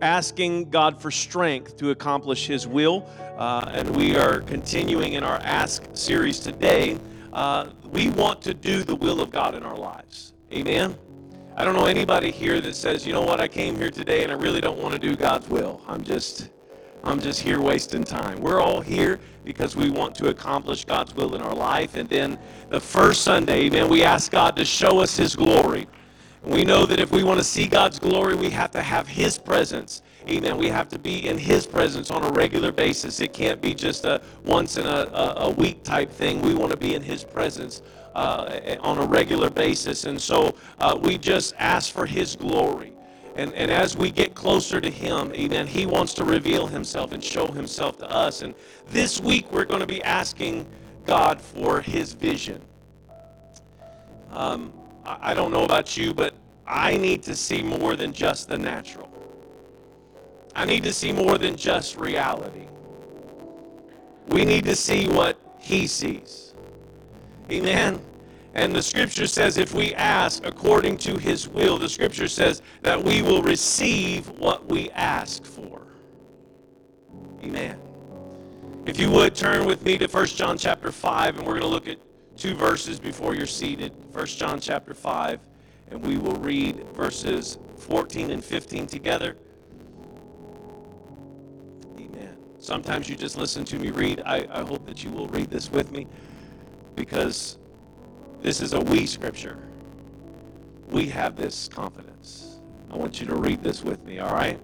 asking God for strength to accomplish His will. Uh, and we are continuing in our Ask series today. Uh, we want to do the will of God in our lives. Amen. I don't know anybody here that says, you know what, I came here today and I really don't want to do God's will. I'm just, I'm just here wasting time. We're all here because we want to accomplish God's will in our life. And then the first Sunday, amen, we ask God to show us His glory. We know that if we want to see God's glory, we have to have His presence. Amen. We have to be in His presence on a regular basis. It can't be just a once in a, a, a week type thing. We want to be in His presence uh, on a regular basis. And so uh, we just ask for His glory. And, and as we get closer to Him, amen, He wants to reveal Himself and show Himself to us. And this week we're going to be asking God for His vision. Um, I don't know about you, but I need to see more than just the natural. I need to see more than just reality. We need to see what He sees. Amen. And the scripture says if we ask according to His will, the scripture says that we will receive what we ask for. Amen. If you would turn with me to 1 John chapter 5, and we're going to look at two verses before you're seated. 1 John chapter 5, and we will read verses 14 and 15 together. Amen. Sometimes you just listen to me read. I, I hope that you will read this with me because this is a we scripture. We have this confidence. I want you to read this with me, all right?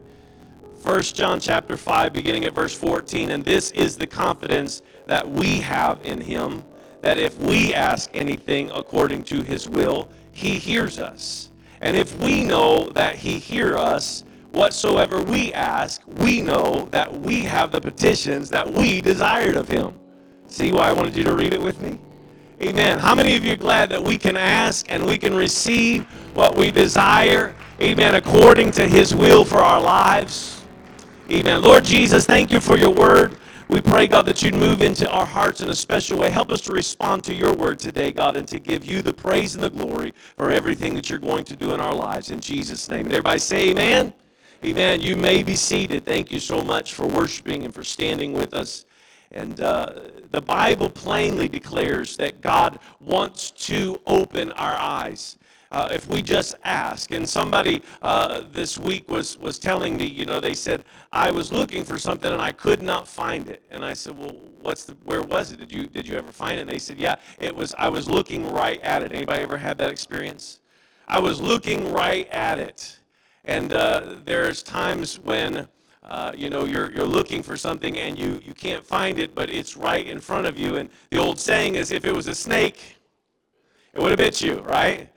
1 John chapter 5, beginning at verse 14. And this is the confidence that we have in him that if we ask anything according to his will, he hears us. And if we know that he hear us, whatsoever we ask, we know that we have the petitions that we desired of him. See why I wanted you to read it with me? Amen. How many of you are glad that we can ask and we can receive what we desire? Amen. According to his will for our lives. Amen. Lord Jesus, thank you for your word. We pray, God, that you'd move into our hearts in a special way. Help us to respond to your word today, God, and to give you the praise and the glory for everything that you're going to do in our lives. In Jesus' name. Everybody say amen. Amen. You may be seated. Thank you so much for worshiping and for standing with us. And uh, the Bible plainly declares that God wants to open our eyes uh, if we just ask. And somebody uh, this week was, was telling me, you know, they said, I was looking for something and I could not find it. And I said, well, what's the, where was it? Did you, did you ever find it? And they said, yeah, it was, I was looking right at it. Anybody ever had that experience? I was looking right at it. And uh, there's times when, uh, you know, you're, you're looking for something and you, you can't find it, but it's right in front of you. And the old saying is, if it was a snake, it would have bit you, right?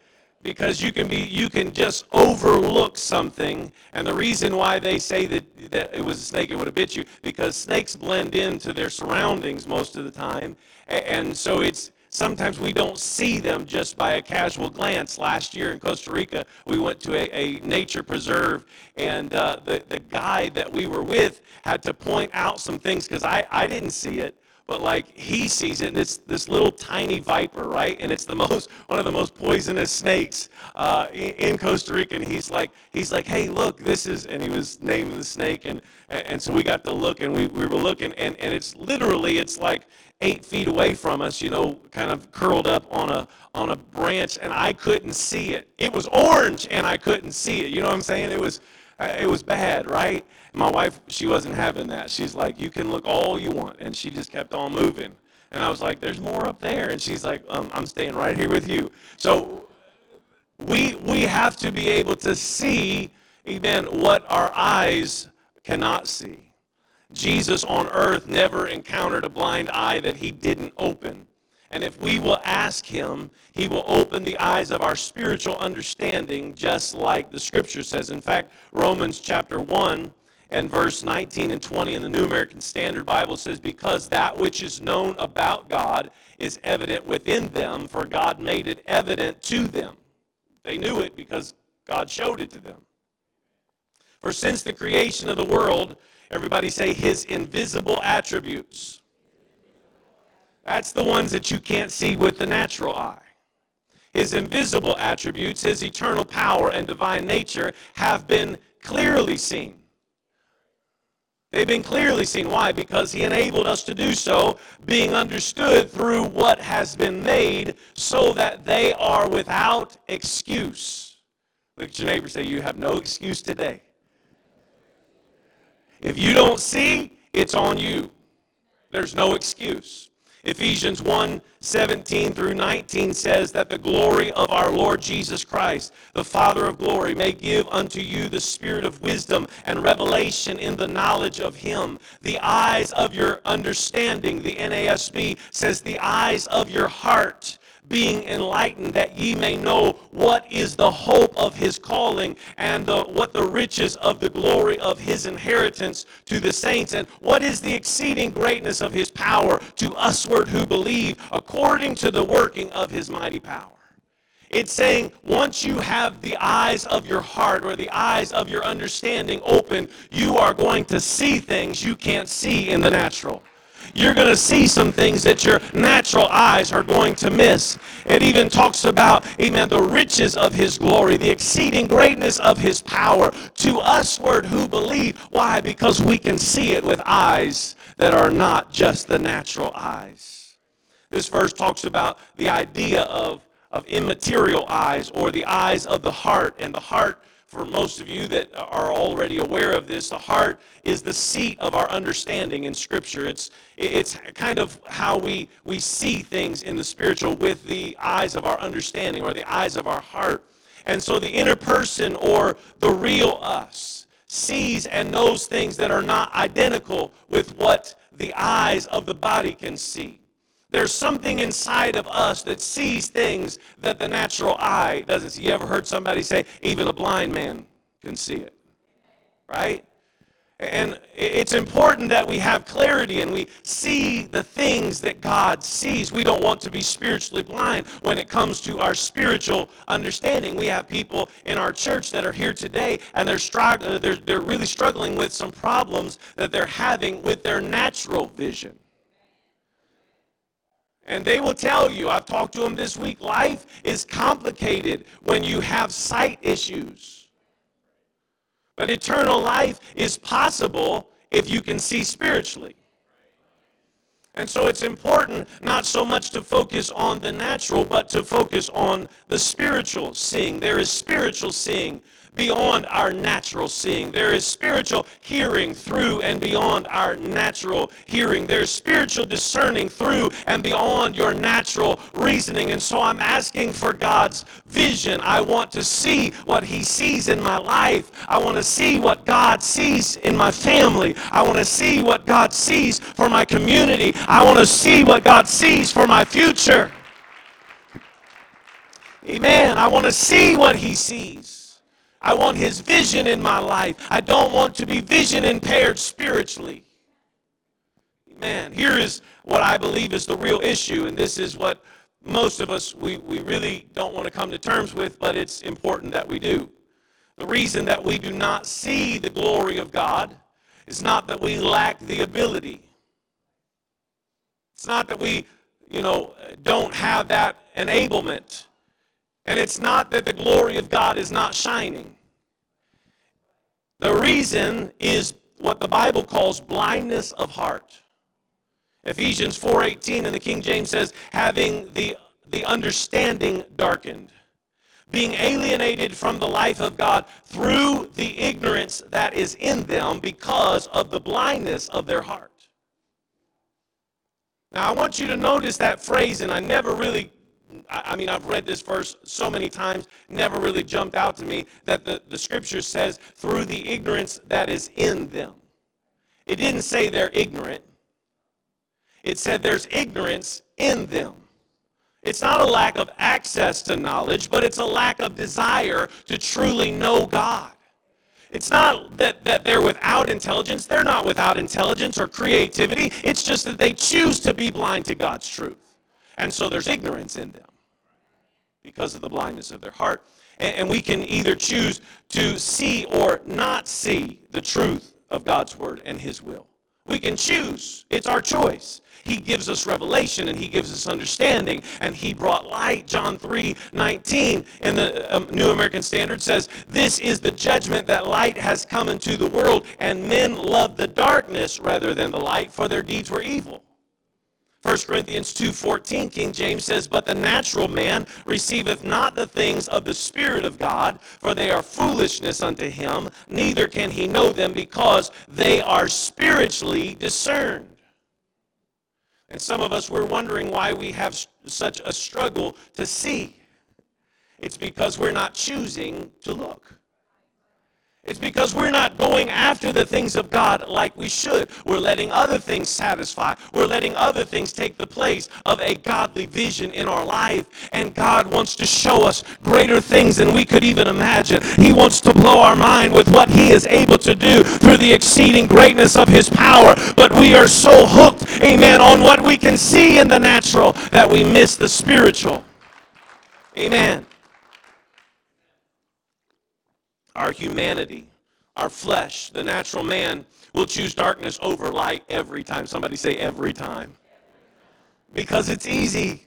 Because you can be you can just overlook something. And the reason why they say that, that it was a snake it would have bit you because snakes blend into their surroundings most of the time. And so it's sometimes we don't see them just by a casual glance. Last year in costa rica we went to a, a nature preserve and uh, the, the guide that we were with had to point out some things because I, I didn't see it but like he sees it, and it's this little tiny viper, right? And it's the most one of the most poisonous snakes uh, in Costa Rica. And he's like, he's like, hey, look, this is, and he was naming the snake, and and so we got to look, and we, we were looking, and and it's literally, it's like eight feet away from us, you know, kind of curled up on a on a branch, and I couldn't see it. It was orange, and I couldn't see it. You know what I'm saying? It was it was bad, right? My wife, she wasn't having that. She's like, you can look all you want. And she just kept on moving. And I was like, there's more up there. And she's like, um, I'm staying right here with you. So we, we have to be able to see, amen, what our eyes cannot see. Jesus on earth never encountered a blind eye that he didn't open. And if we will ask him, he will open the eyes of our spiritual understanding, just like the scripture says. In fact, Romans chapter 1 and verse 19 and 20 in the New American Standard Bible says, Because that which is known about God is evident within them, for God made it evident to them. They knew it because God showed it to them. For since the creation of the world, everybody say his invisible attributes that's the ones that you can't see with the natural eye. His invisible attributes, his eternal power and divine nature have been clearly seen. They've been clearly seen. Why? Because he enabled us to do so, being understood through what has been made, so that they are without excuse. Look at your neighbor say, You have no excuse today. If you don't see, it's on you. There's no excuse. Ephesians 1 17 through 19 says that the glory of our Lord Jesus Christ, the Father of glory, may give unto you the spirit of wisdom and revelation in the knowledge of Him. The eyes of your understanding, the NASB says, the eyes of your heart being enlightened, that ye may know what is the hope of his calling, and the, what the riches of the glory of his inheritance to the saints, and what is the exceeding greatness of his power to usward who believe, according to the working of his mighty power. It's saying once you have the eyes of your heart or the eyes of your understanding open, you are going to see things you can't see in the natural you're going to see some things that your natural eyes are going to miss. It even talks about, amen, the riches of his glory, the exceeding greatness of his power to us, who believe. Why? Because we can see it with eyes that are not just the natural eyes. This verse talks about the idea of, of immaterial eyes or the eyes of the heart, and the heart for most of you that are already aware of this, the heart is the seat of our understanding in Scripture. It's, it's kind of how we, we see things in the spiritual with the eyes of our understanding or the eyes of our heart. And so the inner person or the real us sees and knows things that are not identical with what the eyes of the body can see. There's something inside of us that sees things that the natural eye doesn't see. You ever heard somebody say, even a blind man can see it? Right? And it's important that we have clarity and we see the things that God sees. We don't want to be spiritually blind when it comes to our spiritual understanding. We have people in our church that are here today and they're, struggling, they're, they're really struggling with some problems that they're having with their natural vision. And they will tell you, I've talked to them this week, life is complicated when you have sight issues. But eternal life is possible if you can see spiritually. And so it's important not so much to focus on the natural, but to focus on the spiritual seeing. There is spiritual seeing beyond our natural seeing. There is spiritual hearing through and beyond our natural hearing. There's spiritual discerning through and beyond your natural reasoning. And so I'm asking for God's vision. I want to see what He sees in my life. I want to see what God sees in my family. I want to see what God sees for my community. I want to see what God sees for my future. Amen. I want to see what He sees. I want his vision in my life. I don't want to be vision impaired spiritually. Man, here is what I believe is the real issue, and this is what most of us we, we really don't want to come to terms with, but it's important that we do. The reason that we do not see the glory of God is not that we lack the ability. It's not that we, you know, don't have that enablement. And it's not that the glory of God is not shining. The reason is what the Bible calls blindness of heart. Ephesians 4:18 in the King James says having the the understanding darkened, being alienated from the life of God through the ignorance that is in them because of the blindness of their heart. Now I want you to notice that phrase and I never really I mean, I've read this verse so many times, never really jumped out to me that the, the scripture says, through the ignorance that is in them. It didn't say they're ignorant, it said there's ignorance in them. It's not a lack of access to knowledge, but it's a lack of desire to truly know God. It's not that, that they're without intelligence. They're not without intelligence or creativity. It's just that they choose to be blind to God's truth. And so there's ignorance in them because of the blindness of their heart. And, we can either choose to see or not see the truth of God's word and his will. We can choose. It's our choice. He gives us revelation and he gives us understanding. And he brought light. John 3 19 in the um, New American Standard says, This is the judgment that light has come into the world, and men love the darkness rather than the light, for their deeds were evil. 1 Corinthians 2:14 King James says, "But the natural man receiveth not the things of the spirit of God, for they are foolishness unto him, neither can he know them because they are spiritually discerned." And some of us we're wondering why we have such a struggle to see. It's because we're not choosing to look. It's because we're not going after the things of God like we should. We're letting other things satisfy. We're letting other things take the place of a godly vision in our life. And God wants to show us greater things than we could even imagine. He wants to blow our mind with what He is able to do through the exceeding greatness of His power. But we are so hooked, amen, on what we can see in the natural that we miss the spiritual. Amen our humanity, our flesh, the natural man, will choose darkness over light every time. Somebody say every time. Because it's easy.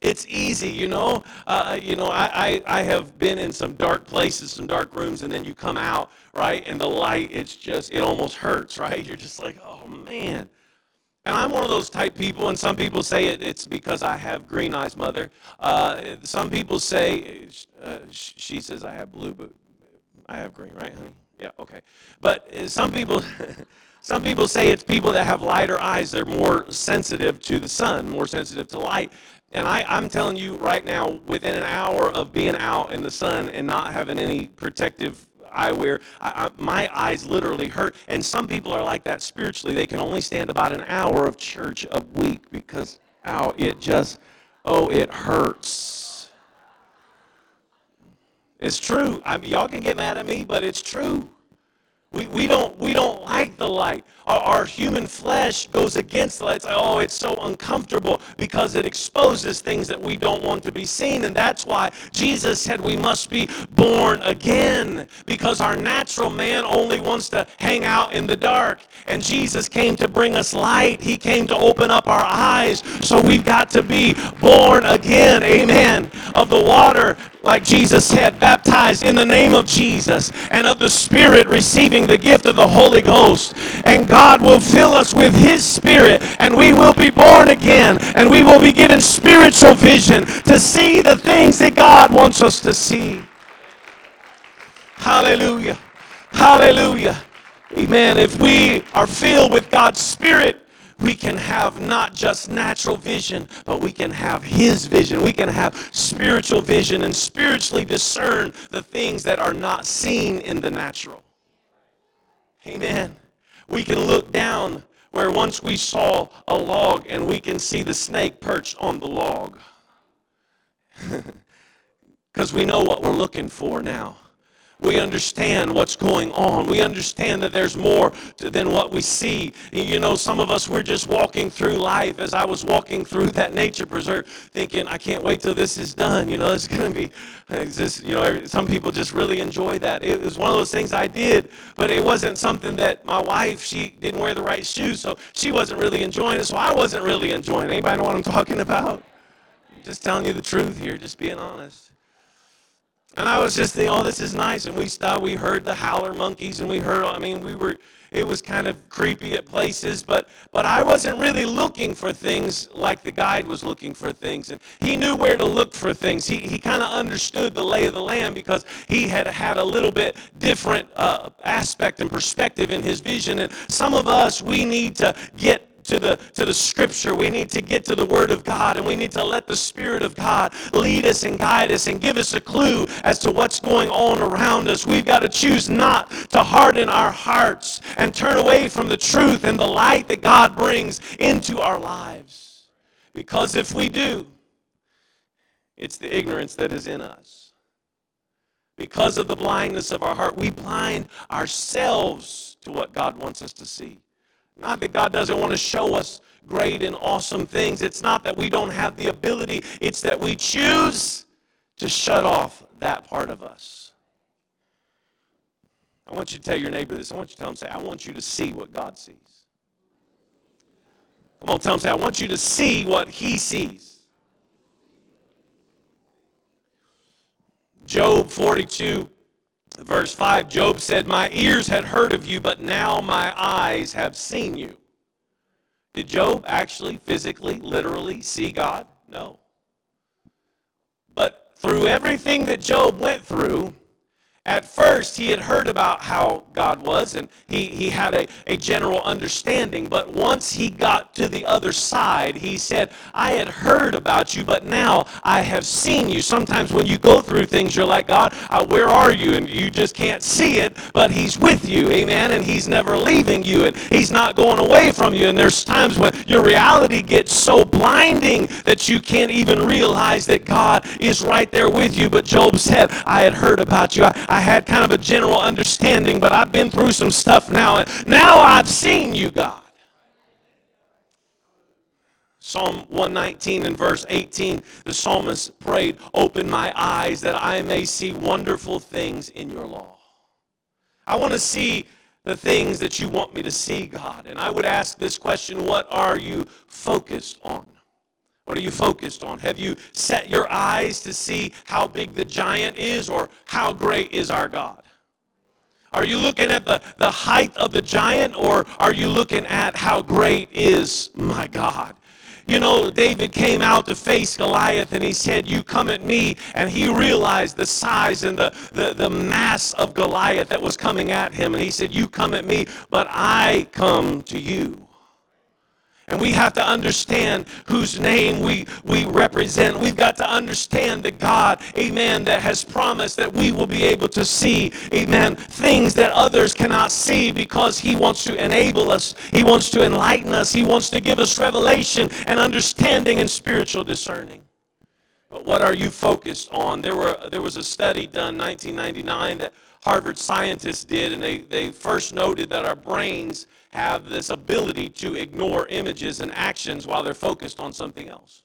It's easy, you know. Uh, you know, I, I, I have been in some dark places, some dark rooms, and then you come out, right, and the light, it's just, it almost hurts, right? You're just like, oh man. And I'm one of those type people, and some people say it, it's because I have green eyes, mother. Uh, some people say, uh, she says I have blue, but I have green, right. Yeah, okay. But uh, some people, some people say it's people that have lighter eyes. They're more sensitive to the sun, more sensitive to light. And I, I'm telling you right now, within an hour of being out in the sun and not having any protective eyewear, I, I, my eyes literally hurt. And some people are like that spiritually. They can only stand about an hour of church a week because, ow, it just, oh, it hurts. It's true. I mean, y'all can get mad at me, but it's true. We, we, don't, we don't like the light. Our, our human flesh goes against light. It's like, oh, it's so uncomfortable because it exposes things that we don't want to be seen. And that's why Jesus said we must be born again because our natural man only wants to hang out in the dark. And Jesus came to bring us light. He came to open up our eyes. So we've got to be born again. Amen. Of the water like Jesus said, baptized in the name of Jesus and of the Spirit receiving the gift of the Holy Ghost. And God will fill us with His Spirit and we will be born again and we will be given spiritual vision to see the things that God wants us to see. Hallelujah. Hallelujah. Amen. If we are filled with God's Spirit, we can have not just natural vision, but we can have His vision. We can have spiritual vision and spiritually discern the things that are not seen in the natural. Amen. We can look down where once we saw a log and we can see the snake perched on the log. Because we know what we're looking for now. We understand what's going on. We understand that there's more to, than what we see. You know, some of us, we're just walking through life as I was walking through that nature preserve, thinking, I can't wait till this is done. You know, it's going to be, it's just, you know, some people just really enjoy that. It was one of those things I did, but it wasn't something that my wife, she didn't wear the right shoes, so she wasn't really enjoying it, so I wasn't really enjoying it. Anybody know what I'm talking about? Just telling you the truth here, just being honest. And I was just thinking, oh, this is nice. And we stopped, we heard the howler monkeys, and we heard, I mean, we were, it was kind of creepy at places, but, but I wasn't really looking for things like the guide was looking for things. And he knew where to look for things. He, he kind of understood the lay of the land because he had had a little bit different uh, aspect and perspective in his vision. And some of us, we need to get to the to the scripture. We need to get to the word of god and we need to let the spirit of god lead us and guide us and give us a clue as to what's going on around us. We've got to choose not to harden our hearts and turn away from the truth and the light that god brings into our lives. Because if we do it's the ignorance that is in us. Because of the blindness of our heart we blind ourselves to what god wants us to see not that God doesn't want to show us great and awesome things. It's not that we don't have the ability, it's that we choose to shut off that part of us. I want you to tell your neighbor this. I want you to tell him, say, I want you to see what God sees. Come on, tell him, say, I want you to see what he sees. Job 42, verse 5, Job said, My ears had heard of you, but now my eyes have seen you. Did Job actually, physically, literally see God? No. But through everything that Job went through, at first, he had heard about how God was and he, he had a, a general understanding. But once he got to the other side, he said, I had heard about you, but now I have seen you. Sometimes when you go through things, you're like, God, uh, where are you? And you just can't see it, but he's with you. Amen. And he's never leaving you and he's not going away from you. And there's times when your reality gets so blinding that you can't even realize that God is right there with you. But Job said, I had heard about you. I, I had kind of a general understanding, but I've been through some stuff now, and now I've seen you, God. Psalm 119 and verse 18, the psalmist prayed, Open my eyes that I may see wonderful things in your law. I want to see the things that you want me to see, God. And I would ask this question What are you focused on? What are you focused on? Have you set your eyes to see how big the giant is or how great is our God? Are you looking at the, the height of the giant or are you looking at how great is my God? You know, David came out to face Goliath and he said, You come at me. And he realized the size and the, the, the mass of Goliath that was coming at him. And he said, You come at me, but I come to you. And we have to understand whose name we, we represent. We've got to understand that God, amen, that has promised that we will be able to see, amen, things that others cannot see because he wants to enable us. He wants to enlighten us. He wants to give us revelation and understanding and spiritual discerning. But what are you focused on? There, were, there was a study done 1999 that Harvard scientists did, and they, they first noted that our brains have this ability to ignore images and actions while they're focused on something else.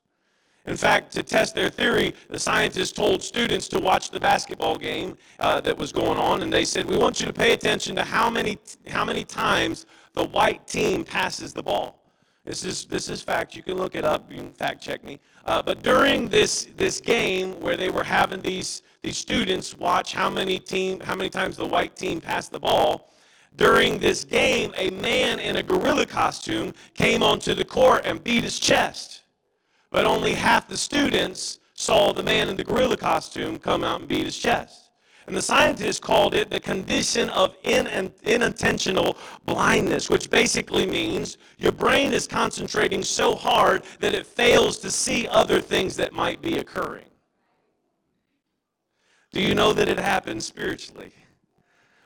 In fact, to test their theory, the scientists told students to watch the basketball game uh, that was going on, and they said, "We want you to pay attention to how many how many times the white team passes the ball." This is this is fact. You can look it up. You can fact check me. Uh, but during this this game where they were having these these students watch how many team how many times the white team passed the ball, during this game, a man in a gorilla costume came onto the court and beat his chest. But only half the students saw the man in the gorilla costume come out and beat his chest. And the scientists called it the condition of inattentional blindness, which basically means your brain is concentrating so hard that it fails to see other things that might be occurring. Do you know that it happens spiritually?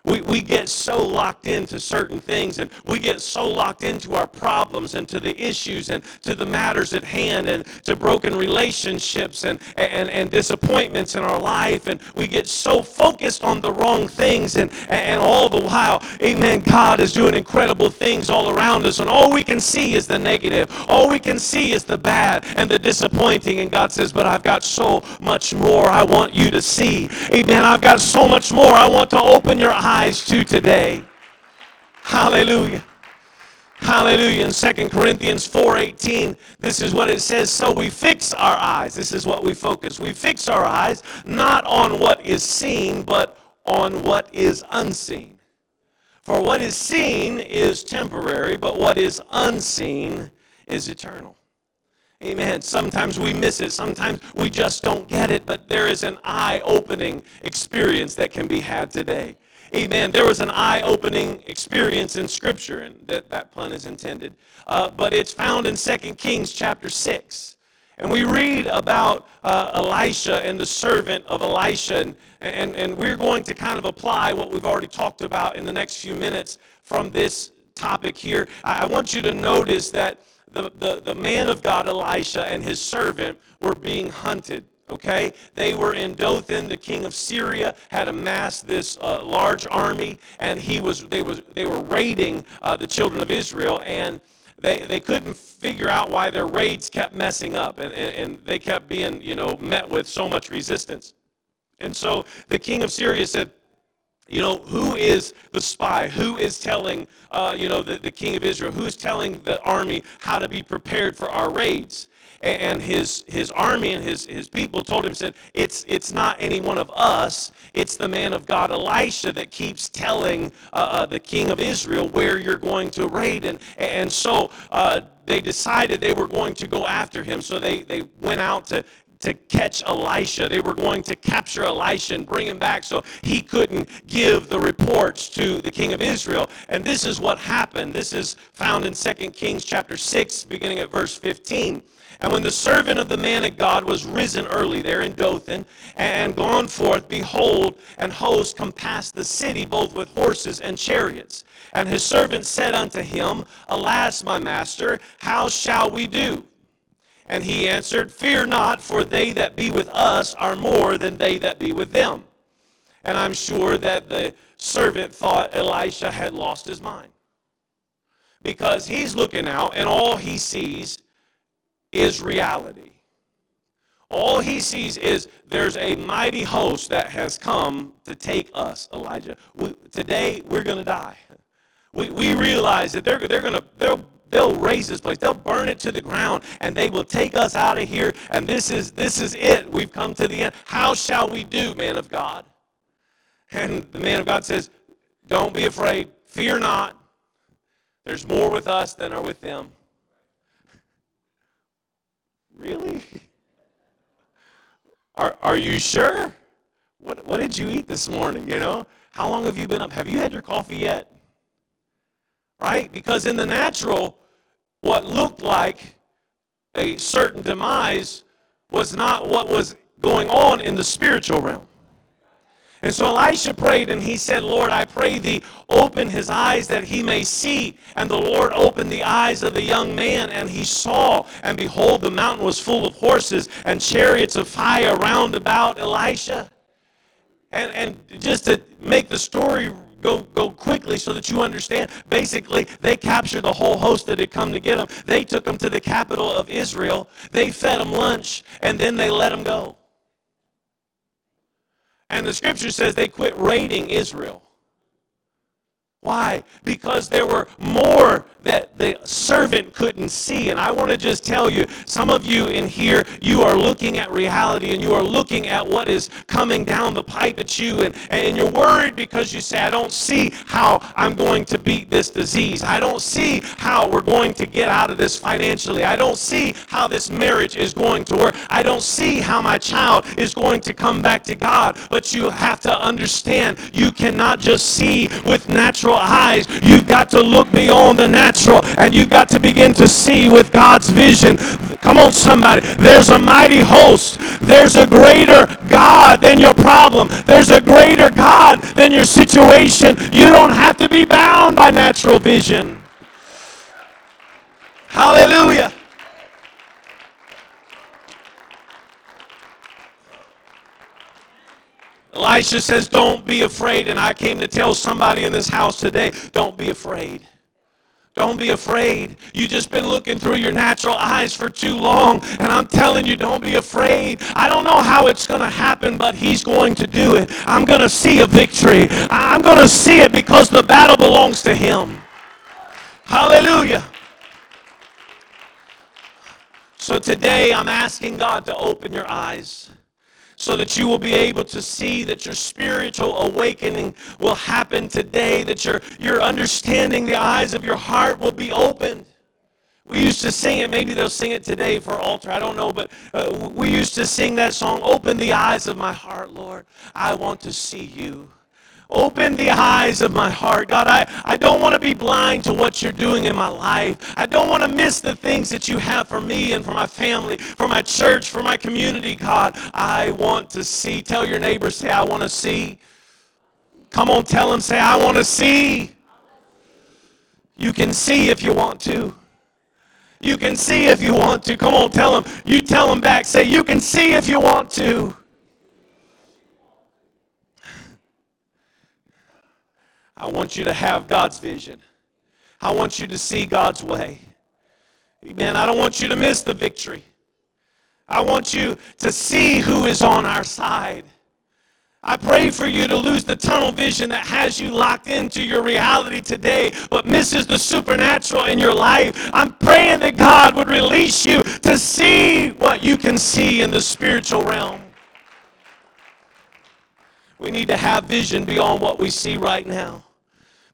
We, we get so locked into certain things and we get so locked into our problems and to the issues and to the matters at hand and to broken relationships and, and, and disappointments in our life. And we get so focused on the wrong things and, and all the while, amen, God is doing incredible things all around us. And all we can see is the negative. All we can see is the bad and the disappointing. And God says, but I've got so much more I want you to see. Amen. I've got so much more I want to open your eyes to today. Hallelujah. Hallelujah. In 2 Corinthians 4:18, this is what it says, so we fix our eyes. This is what we focus. We fix our eyes not on what is seen, but on what is unseen. For what is seen is temporary, but what is unseen is eternal. Amen. Sometimes we miss it. Sometimes we just don't get it, but there is an eye-opening experience that can be had today amen, there was an eye-opening experience in Scripture, and that, that pun is intended. Uh, but it's found in 2 Kings chapter 6. And we read about uh, Elisha and the servant of Elisha, and, and, and we're going to kind of apply what we've already talked about in the next few minutes from this topic here. I want you to notice that the, the, the man of God, Elisha, and his servant were being hunted okay? They were in Dothan. The king of Syria had amassed this uh, large army, and he was, they, was, they were raiding uh, the children of Israel, and they, they couldn't figure out why their raids kept messing up, and, and, and they kept being, you know, met with so much resistance. And so the king of Syria said, you know, who is the spy? Who is telling, uh, you know, the, the king of Israel? Who's telling the army how to be prepared for our raids? And his his army and his his people told him said it's it's not any one of us. It's the man of god elisha that keeps telling uh, uh, the king of israel where you're going to raid. And and so uh, they decided they were going to go after him. So they they went out to to catch Elisha. They were going to capture Elisha and bring him back so he couldn't give the reports to the king of Israel. And this is what happened. This is found in 2 Kings chapter 6, beginning at verse 15. And when the servant of the man of God was risen early there in Dothan and gone forth, behold, and hosts compassed the city both with horses and chariots. And his servant said unto him, Alas, my master, how shall we do? And he answered, Fear not, for they that be with us are more than they that be with them. And I'm sure that the servant thought Elisha had lost his mind. Because he's looking out and all he sees is reality. All he sees is there's a mighty host that has come to take us, Elijah. We, today we're going to die. We, we realize that they're, they're going to they'll raze this place. They'll burn it to the ground and they will take us out of here. And this is this is it. We've come to the end. How shall we do man of god? And the man of god says don't be afraid. Fear not. There's more with us than are with them. Really? Are, are you sure? What, what did you eat this morning you know? How long have you been up? Have you had your coffee yet? Right? Because in the natural what looked like a certain demise was not what was going on in the spiritual realm. And so Elisha prayed and he said, Lord, I pray thee, open his eyes that he may see. And the Lord opened the eyes of the young man and he saw. And behold, the mountain was full of horses and chariots of fire round about Elisha. And, and just to make the story go, go quickly so that you understand. Basically, they captured the whole host that had come to get them. They took them to the capital of Israel. They fed them lunch, and then they let them go. And the scripture says they quit raiding Israel. Why? Because there were more that the servant couldn't see. And I want to just tell you, some of you in here, you are looking at reality and you are looking at what is coming down the pipe at you. And, and you're worried because you say, I don't see how I'm going to beat this disease. I don't see how we're going to get out of this financially. I don't see how this marriage is going to work. I don't see how my child is going to come back to God. But you have to understand, you cannot just see with natural eyes. You've got to look beyond the natural and you've got to begin to see with God's vision. Come on, somebody. There's a mighty host. There's a greater God than your problem. There's a greater God than your situation. You don't have to be bound by natural vision. Hallelujah. Elisha says, Don't be afraid. And I came to tell somebody in this house today, don't be afraid. Don't be afraid. You just been looking through your natural eyes for too long. And I'm telling you, don't be afraid. I don't know how it's going to happen, but he's going to do it. I'm going to see a victory. I'm going to see it because the battle belongs to him. Hallelujah. So today I'm asking God to open your eyes so that you will be able to see that your spiritual awakening will happen today, that your, your understanding, the eyes of your heart will be opened. We used to sing it, maybe they'll sing it today for altar, I don't know, but uh, we used to sing that song, Open the eyes of my heart, Lord. I want to see you. Open the eyes of my heart. God, I, I don't want to be blind to what you're doing in my life. I don't want to miss the things that you have for me and for my family, for my church, for my community, God. I want to see. Tell your neighbor, say, I want to see. Come on, tell him, say, I want to see. You can see if you want to. You can see if you want to. Come on, tell him. You tell him back, say, you can see if you want to. I want you to have God's vision. I want you to see God's way. Amen. I don't want you to miss the victory. I want you to see who is on our side. I pray for you to lose the tunnel vision that has you locked into your reality today, but misses the supernatural in your life. I'm praying that God would release you to see what you can see in the spiritual realm. We need to have vision beyond what we see right now.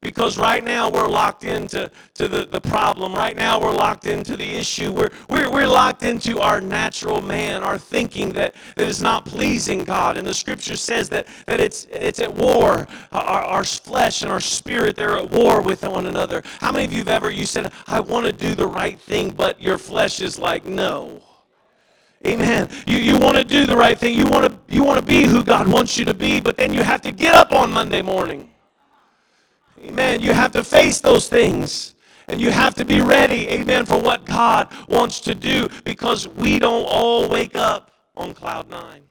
Because right now we're locked into to the, the problem. Right now we're locked into the issue. We're, we're, we're locked into our natural man, our thinking that, that is not pleasing God. And the scripture says that, that it's, it's at war. Our, our flesh and our spirit, they're at war with one another. How many of you have ever, you said, I want to do the right thing, but your flesh is like, no. Amen. You, you want to do the right thing. You want to you want to be who God wants you to be, but then you have to get up on Monday morning. Amen. You have to face those things. And you have to be ready, amen, for what God wants to do because we don't all wake up on cloud nine.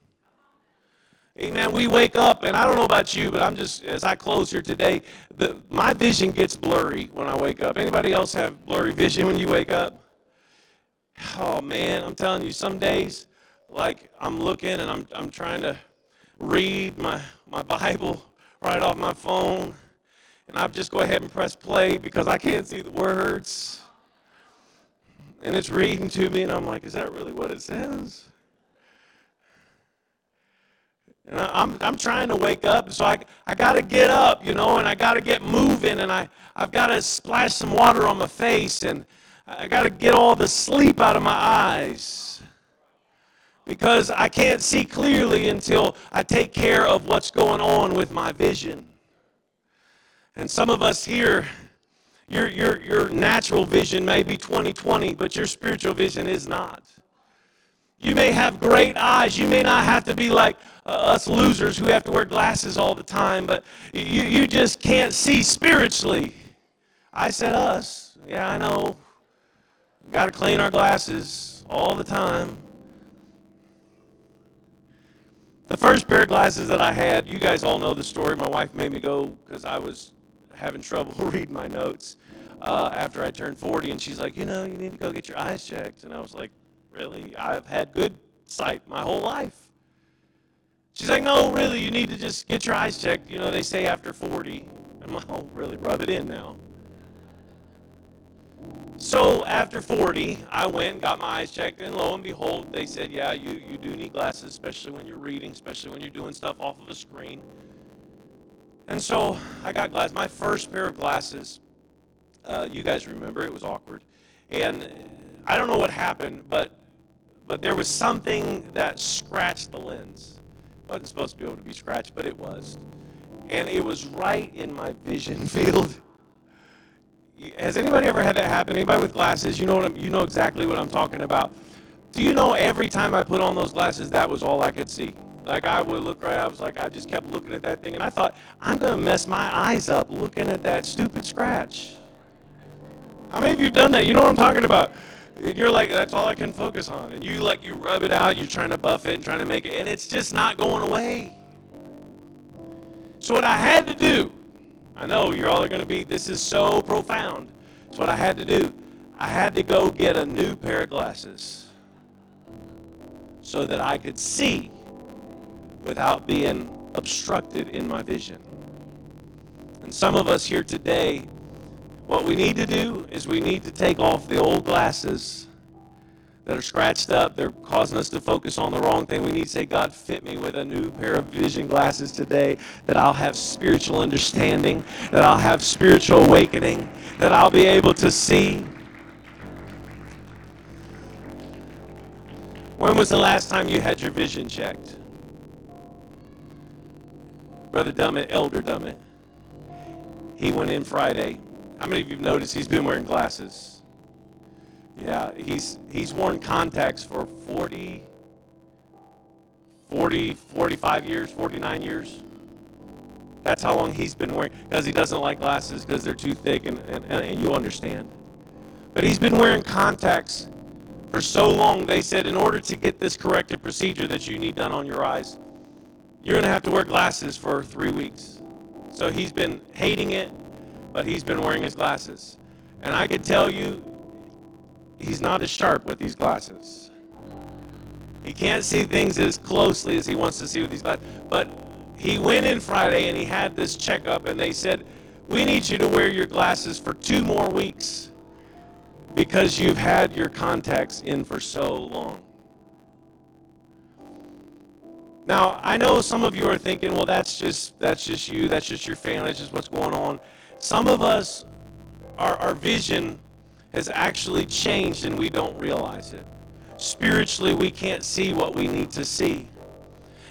Amen. We wake up, and I don't know about you, but I'm just, as I close here today, the, my vision gets blurry when I wake up. Anybody else have blurry vision when you wake up? Oh, man, I'm telling you, some days, like, I'm looking and I'm, I'm trying to read my, my Bible right off my phone and I just go ahead and press play because I can't see the words. And it's reading to me, and I'm like, is that really what it says? And I'm, I'm trying to wake up, so I, I got to get up, you know, and I got to get moving, and I, I've got to splash some water on my face, and I got to get all the sleep out of my eyes because I can't see clearly until I take care of what's going on with my vision. And some of us here, your, your, your natural vision may be 2020, but your spiritual vision is not. You may have great eyes. You may not have to be like uh, us losers who have to wear glasses all the time, but you, you just can't see spiritually. I said us. Yeah, I know. Got to clean our glasses all the time. The first pair of glasses that I had, you guys all know the story. My wife made me go because I was having trouble reading my notes uh, after I turned 40, and she's like, you know, you need to go get your eyes checked. And I was like, really? I've had good sight my whole life. She's like, no, really, you need to just get your eyes checked. You know, they say after 40. I'm like, oh, really, rub it in now. So after 40, I went and got my eyes checked, and lo and behold, they said, yeah, you, you do need glasses, especially when you're reading, especially when you're doing stuff off of a screen. And so I got glasses. My first pair of glasses, uh, you guys remember, it was awkward. And I don't know what happened, but but there was something that scratched the lens. It wasn't supposed to be able to be scratched, but it was. And it was right in my vision field. Has anybody ever had that happen? Anybody with glasses? You know what I'm, you know exactly what I'm talking about. Do you know every time I put on those glasses, that was all I could see? Like I would look right, I was like, I just kept looking at that thing, and I thought, I'm gonna mess my eyes up looking at that stupid scratch. How many of you have done that? You know what I'm talking about? And you're like, that's all I can focus on, and you like you rub it out, you're trying to buff it and trying to make it, and it's just not going away. So what I had to do, I know you're all to be, this is so profound. It's what I had to do, I had to go get a new pair of glasses so that I could see without being obstructed in my vision. And some of us here today, what we need to do is we need to take off the old glasses that are scratched up. They're causing us to focus on the wrong thing. We need to say, God, fit me with a new pair of vision glasses today, that I'll have spiritual understanding, that I'll have spiritual awakening, that I'll be able to see. When was the last time you had your vision checked? Brother Dummett, Elder Dummett. He went in Friday. How many of you have noticed he's been wearing glasses? Yeah, he's he's worn contacts for 40, 40, 45 years, 49 years. That's how long he's been wearing, because he doesn't like glasses because they're too thick, and, and, and you understand. But he's been wearing contacts for so long, they said, in order to get this corrective procedure that you need done on your eyes, you're going to have to wear glasses for three weeks. So he's been hating it, but he's been wearing his glasses. And I can tell you, he's not as sharp with these glasses. He can't see things as closely as he wants to see with these glasses. But he went in Friday and he had this checkup, and they said, We need you to wear your glasses for two more weeks because you've had your contacts in for so long. Now, I know some of you are thinking, well, that's just that's just you, that's just your family, that's just what's going on. Some of us, our, our vision has actually changed and we don't realize it. Spiritually, we can't see what we need to see.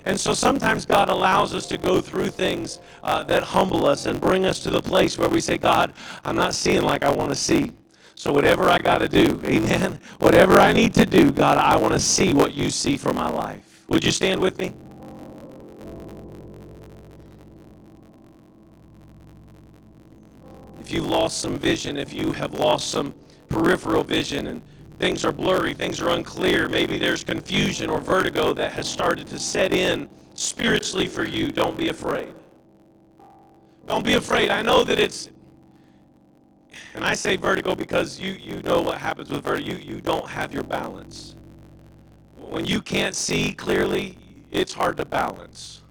And so sometimes God allows us to go through things uh, that humble us and bring us to the place where we say, God, I'm not seeing like I want to see. So whatever I got to do, amen, whatever I need to do, God, I want to see what you see for my life. Would you stand with me? If you've lost some vision, if you have lost some peripheral vision and things are blurry, things are unclear, maybe there's confusion or vertigo that has started to set in spiritually for you, don't be afraid. Don't be afraid. I know that it's and I say vertigo because you, you know what happens with vertigo. You, you don't have your balance. When you can't see clearly, it's hard to balance.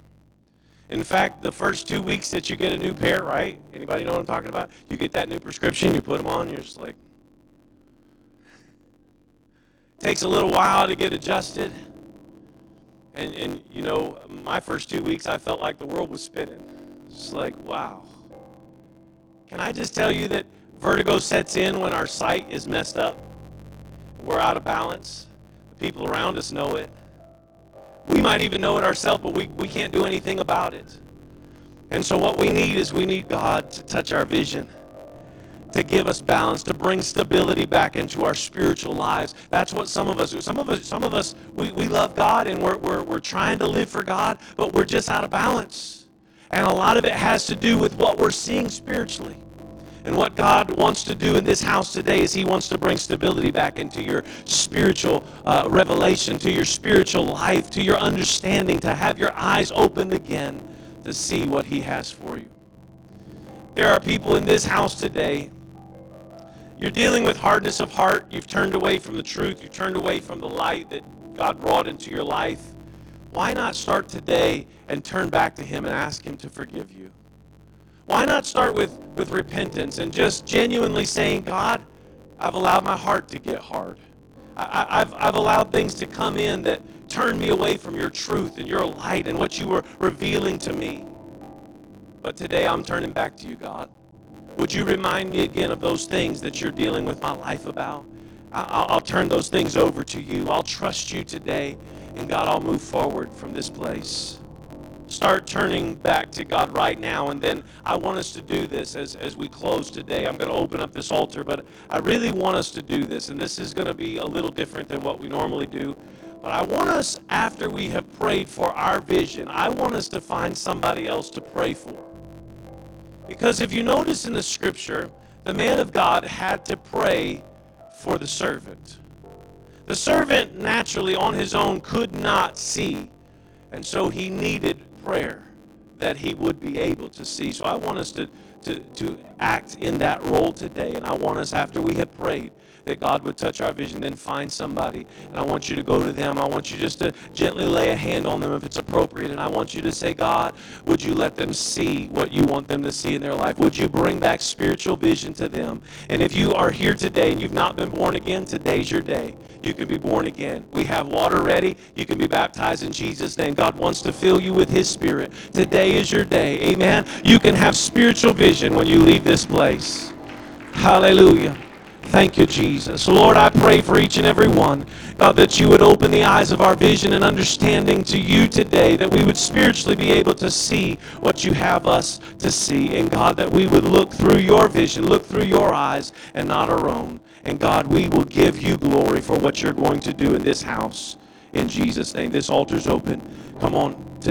In fact, the first two weeks that you get a new pair, right? Anybody know what I'm talking about? You get that new prescription, you put them on, you're just like, takes a little while to get adjusted. And, and you know, my first two weeks, I felt like the world was spinning. It's like, wow. Can I just tell you that vertigo sets in when our sight is messed up? We're out of balance. The people around us know it. We might even know it ourselves, but we, we can't do anything about it. And so, what we need is we need God to touch our vision to give us balance, to bring stability back into our spiritual lives. That's what some of us do. Some of us, some of us, we, we love God and we're, we're, we're trying to live for God, but we're just out of balance. And a lot of it has to do with what we're seeing spiritually. And what God wants to do in this house today is He wants to bring stability back into your spiritual uh, revelation, to your spiritual life, to your understanding, to have your eyes opened again to see what He has for you. There are people in this house today you're dealing with hardness of heart. You've turned away from the truth. You've turned away from the light that God brought into your life. Why not start today and turn back to Him and ask Him to forgive you? Why not start with, with repentance and just genuinely saying, God, I've allowed my heart to get hard. I, I've, I've allowed things to come in that turn me away from your truth and your light and what you were revealing to me. But today I'm turning back to you, God. Would you remind me again of those things that you're dealing with my life about? I'll, I'll turn those things over to you. I'll trust you today. And God, I'll move forward from this place. Start turning back to God right now. And then I want us to do this as, as we close today. I'm going to open up this altar, but I really want us to do this. And this is going to be a little different than what we normally do. But I want us, after we have prayed for our vision, I want us to find somebody else to pray for. Because if you notice in the scripture, the man of God had to pray for the servant. The servant naturally on his own could not see, and so he needed prayer that he would be able to see. So I want us to, to, to act in that role today, and I want us, after we have prayed, that God would touch our vision, then find somebody. And I want you to go to them. I want you just to gently lay a hand on them if it's appropriate. And I want you to say, God, would you let them see what you want them to see in their life? Would you bring back spiritual vision to them? And if you are here today and you've not been born again, today's your day. You can be born again. We have water ready. You can be baptized in Jesus' name. God wants to fill you with His Spirit. Today is your day. Amen. You can have spiritual vision when you leave this place. Hallelujah. Thank you, Jesus. Lord, I pray for each and every one, God, that you would open the eyes of our vision and understanding to you today, that we would spiritually be able to see what you have us to see. And God, that we would look through your vision, look through your eyes and not our own. And God, we will give you glory for what you're going to do in this house. In Jesus' name, this altar's open. Come on.